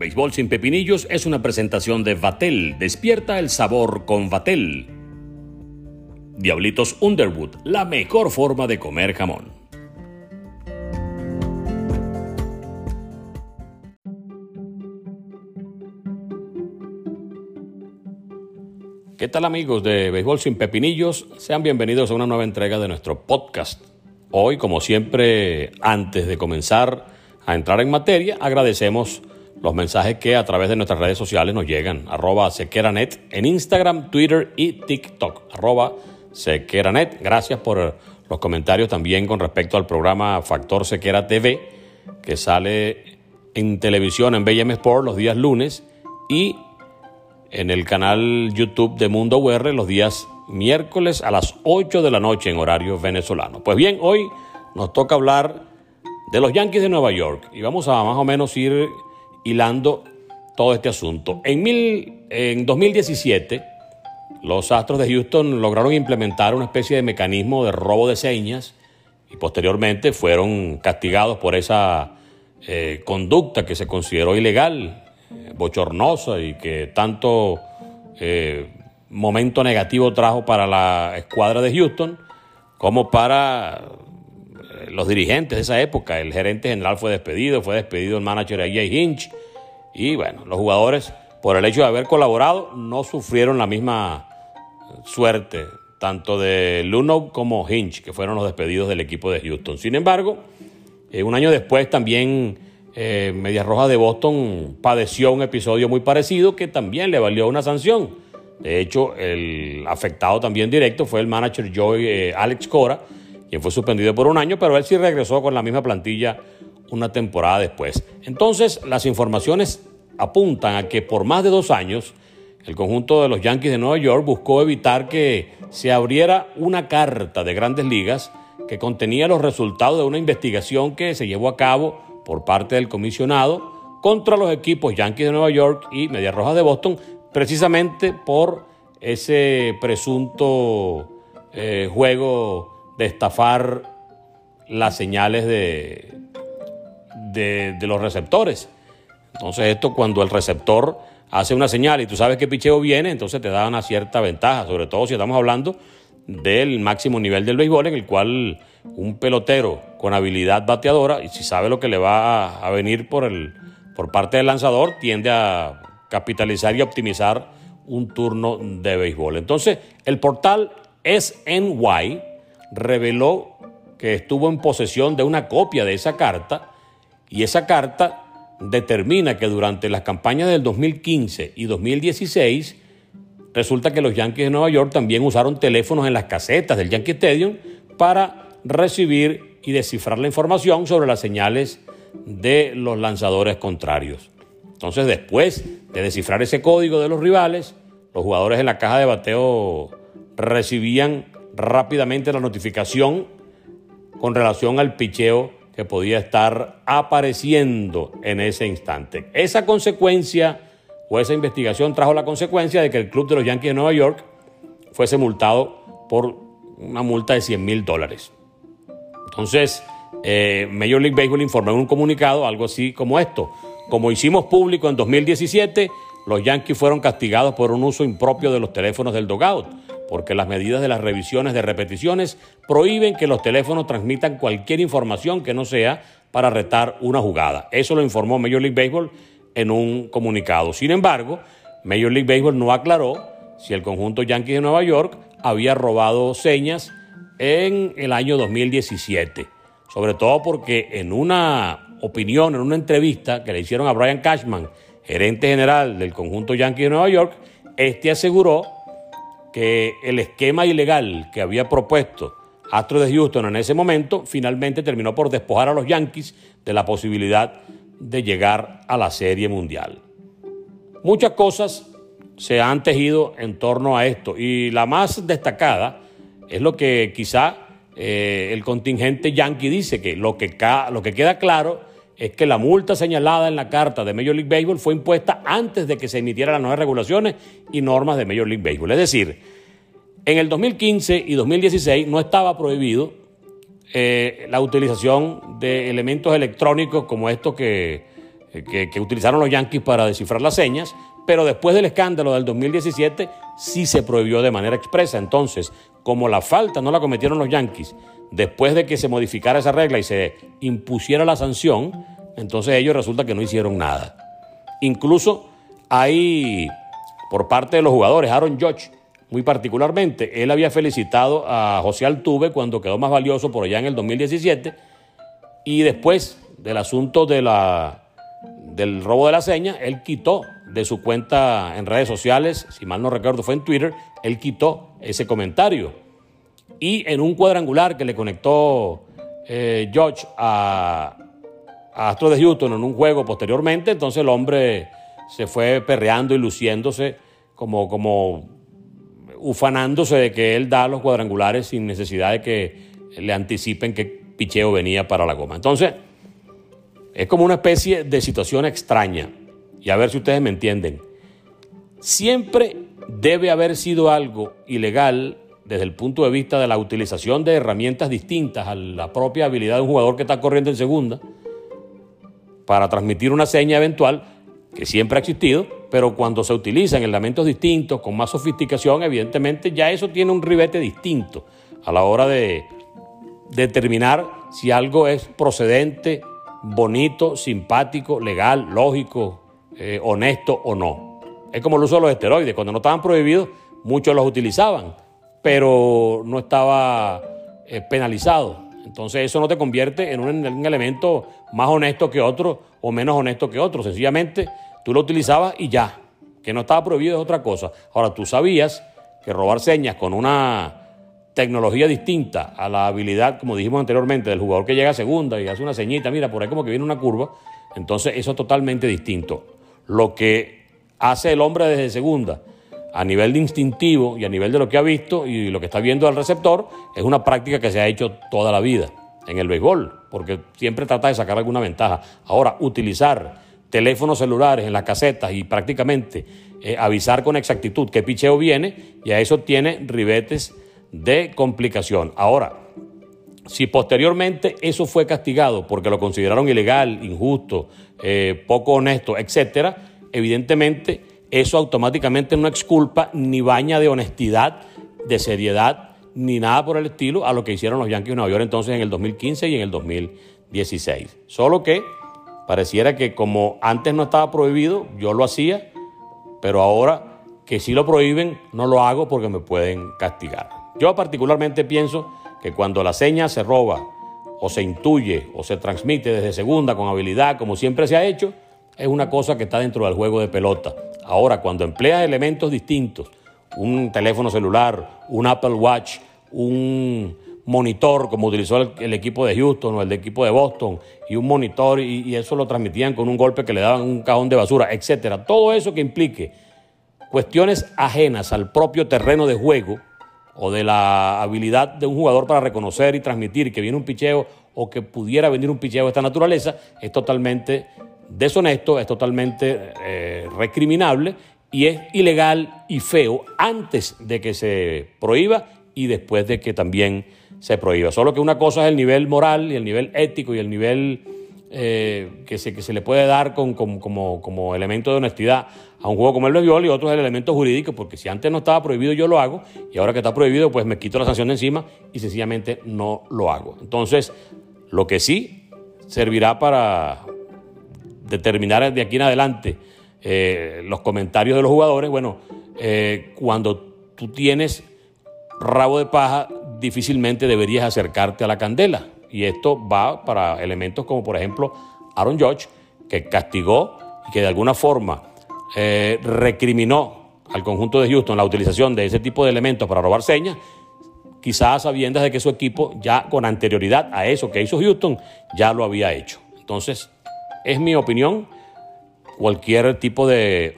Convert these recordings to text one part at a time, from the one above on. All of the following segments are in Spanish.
Béisbol sin pepinillos es una presentación de Vatel. Despierta el sabor con Vatel. Diablitos Underwood, la mejor forma de comer jamón. ¿Qué tal amigos de Béisbol sin Pepinillos? Sean bienvenidos a una nueva entrega de nuestro podcast. Hoy, como siempre, antes de comenzar a entrar en materia, agradecemos los mensajes que a través de nuestras redes sociales nos llegan. Arroba sequeranet en Instagram, Twitter y TikTok. Arroba sequeranet. Gracias por los comentarios también con respecto al programa Factor Sequera TV, que sale en televisión en BM los días lunes y en el canal YouTube de Mundo UR los días miércoles a las 8 de la noche en horario venezolano. Pues bien, hoy nos toca hablar de los Yankees de Nueva York y vamos a más o menos ir hilando todo este asunto. En, mil, en 2017, los Astros de Houston lograron implementar una especie de mecanismo de robo de señas y posteriormente fueron castigados por esa eh, conducta que se consideró ilegal, eh, bochornosa y que tanto eh, momento negativo trajo para la escuadra de Houston como para los dirigentes de esa época. El gerente general fue despedido, fue despedido el manager AJ Hinch. Y bueno, los jugadores, por el hecho de haber colaborado, no sufrieron la misma suerte, tanto de Luno como Hinch, que fueron los despedidos del equipo de Houston. Sin embargo, eh, un año después también eh, Medias Rojas de Boston padeció un episodio muy parecido que también le valió una sanción. De hecho, el afectado también directo fue el manager Joy eh, Alex Cora, quien fue suspendido por un año, pero él sí regresó con la misma plantilla una temporada después. Entonces, las informaciones apuntan a que por más de dos años, el conjunto de los Yankees de Nueva York buscó evitar que se abriera una carta de grandes ligas que contenía los resultados de una investigación que se llevó a cabo por parte del comisionado contra los equipos Yankees de Nueva York y Medias Rojas de Boston, precisamente por ese presunto eh, juego de estafar las señales de, de, los receptores. Entonces esto cuando el receptor hace una señal y tú sabes que picheo viene, entonces te da una cierta ventaja, sobre todo si estamos hablando del máximo nivel del béisbol en el cual un pelotero con habilidad bateadora y si sabe lo que le va a, venir por, el, por parte del lanzador, tiende a capitalizar y optimizar un turno de béisbol. Entonces, el portal SNY reveló que estuvo en posesión de una copia de esa carta y esa carta determina que durante las campañas del 2015 y 2016 resulta que los Yankees de Nueva York también usaron teléfonos en las casetas del Yankee Stadium para recibir y descifrar la información sobre las señales de los lanzadores contrarios. Entonces, después de descifrar ese código de los rivales, los jugadores en la caja de bateo recibían rápidamente la notificación con relación al picheo que podía estar apareciendo en ese instante. Esa consecuencia o esa investigación trajo la consecuencia de que el club de los Yankees de Nueva York fuese multado por una multa de 100 mil dólares. Entonces, eh, Major League Baseball informó en un comunicado algo así como esto. Como hicimos público en 2017, los Yankees fueron castigados por un uso impropio de los teléfonos del dogout porque las medidas de las revisiones de repeticiones prohíben que los teléfonos transmitan cualquier información que no sea para retar una jugada. Eso lo informó Major League Baseball en un comunicado. Sin embargo, Major League Baseball no aclaró si el conjunto Yankees de Nueva York había robado señas en el año 2017. Sobre todo porque en una opinión, en una entrevista que le hicieron a Brian Cashman, gerente general del conjunto Yankees de Nueva York, este aseguró que el esquema ilegal que había propuesto Astro de Houston en ese momento finalmente terminó por despojar a los Yankees de la posibilidad de llegar a la Serie Mundial. Muchas cosas se han tejido en torno a esto y la más destacada es lo que quizá eh, el contingente yankee dice, que lo que, lo que queda claro es que la multa señalada en la carta de Major League Baseball fue impuesta antes de que se emitieran las nuevas regulaciones y normas de Major League Baseball. Es decir, en el 2015 y 2016 no estaba prohibido eh, la utilización de elementos electrónicos como estos que que, que utilizaron los Yankees para descifrar las señas, pero después del escándalo del 2017 sí se prohibió de manera expresa. Entonces, como la falta no la cometieron los Yankees, después de que se modificara esa regla y se impusiera la sanción, entonces ellos resulta que no hicieron nada. Incluso hay, por parte de los jugadores, Aaron Judge, muy particularmente, él había felicitado a José Altuve cuando quedó más valioso por allá en el 2017 y después del asunto de la, del robo de la seña, él quitó de su cuenta en redes sociales, si mal no recuerdo fue en Twitter, él quitó ese comentario. Y en un cuadrangular que le conectó eh, George a, Astro de Houston en un juego posteriormente, entonces el hombre se fue perreando y luciéndose como, como ufanándose de que él da los cuadrangulares sin necesidad de que le anticipen qué picheo venía para la goma. Entonces, es como una especie de situación extraña. Y a ver si ustedes me entienden. Siempre debe haber sido algo ilegal desde el punto de vista de la utilización de herramientas distintas a la propia habilidad de un jugador que está corriendo en segunda para transmitir una seña eventual que siempre ha existido, pero cuando se utilizan elementos distintos, con más sofisticación, evidentemente ya eso tiene un ribete distinto a la hora de determinar si algo es procedente, bonito, simpático, legal, lógico, eh, honesto o no. Es como el uso de los esteroides. Cuando no estaban prohibidos, muchos los utilizaban, pero no estaba eh, penalizado. Entonces eso no te convierte en un, elemento más honesto que otro o menos honesto que otro. Sencillamente tú lo utilizabas y ya. Que no estaba prohibido es otra cosa. Ahora tú sabías que robar señas con una tecnología distinta a la habilidad, como dijimos anteriormente, del jugador que llega a segunda y hace una señita, mira, por ahí como que viene una curva, entonces eso es totalmente distinto. Lo que hace el hombre desde segunda a nivel de instintivo y a nivel de lo que ha visto y lo que está viendo al receptor, es una práctica que se ha hecho toda la vida en el béisbol, porque siempre trata de sacar alguna ventaja. Ahora, utilizar teléfonos celulares en las casetas y prácticamente eh, avisar con exactitud qué picheo viene, y a eso tiene ribetes de complicación. Ahora, si posteriormente eso fue castigado porque lo consideraron ilegal, injusto, eh, poco honesto, etcétera, evidentemente eso automáticamente no exculpa ni baña de honestidad, de seriedad, ni nada por el estilo a lo que hicieron los Yankees de Nueva York entonces en el 2015 y en el 2016. Solo que pareciera que como antes no estaba prohibido, yo lo hacía, pero ahora que sí lo prohíben, no lo hago porque me pueden castigar. Yo particularmente pienso que cuando la seña se roba o se intuye o se transmite desde segunda con habilidad, como siempre se ha hecho, es una cosa que está dentro del juego de pelota. Ahora, cuando empleas elementos distintos, un teléfono celular, un Apple Watch, un monitor, como utilizó el, equipo de Houston o el equipo de Boston, y un monitor, y, y, eso lo transmitían con un golpe que le daban un cajón de basura, etcétera. Todo eso que implique cuestiones ajenas al propio terreno de juego o de la habilidad de un jugador para reconocer y transmitir que viene un picheo o que pudiera venir un picheo de esta naturaleza, es totalmente deshonesto, es totalmente eh, recriminable y es ilegal y feo antes de que se prohíba y después de que también se prohíba. Solo que una cosa es el nivel moral y el nivel ético y el nivel eh, que, se, que se le puede dar con, como, como, elemento de honestidad a un juego como el béisbol y otro es el elemento jurídico, porque si antes no estaba prohibido yo lo hago y ahora que está prohibido pues me quito la sanción de encima y sencillamente no lo hago. Entonces, lo que sí servirá para, determinar de aquí en adelante eh, los comentarios de los jugadores, bueno, eh, cuando tú tienes rabo de paja, difícilmente deberías acercarte a la candela. Y esto va para elementos como, por ejemplo, Aaron Judge, que castigó y que de alguna forma eh, recriminó al conjunto de Houston la utilización de ese tipo de elementos para robar señas, quizás sabiendo de que su equipo ya con anterioridad a eso que hizo Houston ya lo había hecho. Entonces, es mi opinión. Cualquier tipo de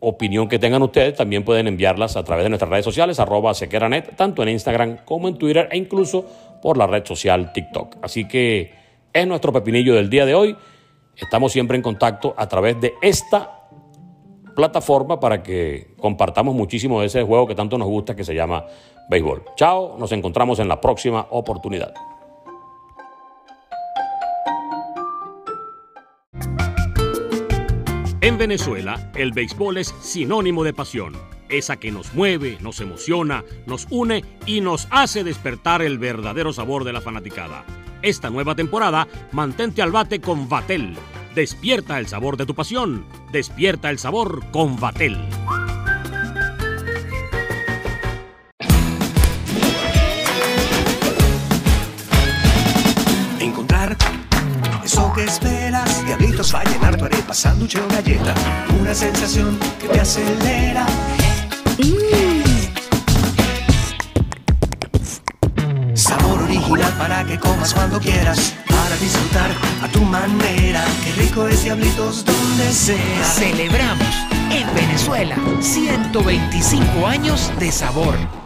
opinión que tengan ustedes también pueden enviarlas a través de nuestras redes sociales, arroba sequeranet, tanto en Instagram como en Twitter e incluso por la red social TikTok. Así que es nuestro pepinillo del día de hoy. Estamos siempre en contacto a través de esta plataforma para que compartamos muchísimo de ese juego que tanto nos gusta que se llama béisbol. Chao, nos encontramos en la próxima oportunidad. En Venezuela, el béisbol es sinónimo de pasión, esa que nos mueve, nos emociona, nos une y nos hace despertar el verdadero sabor de la fanaticada. Esta nueva temporada, mantente al bate con Vatel. Despierta el sabor de tu pasión, despierta el sabor con Vatel. Encontrar eso que esperas, diablitos va a llenar tu arepa, sándwich o galleta, una sensación que te acelera. Sabor original para que comas cuando quieras, para disfrutar a tu manera. Qué rico es diablitos donde sea. Celebramos en Venezuela 125 años de sabor.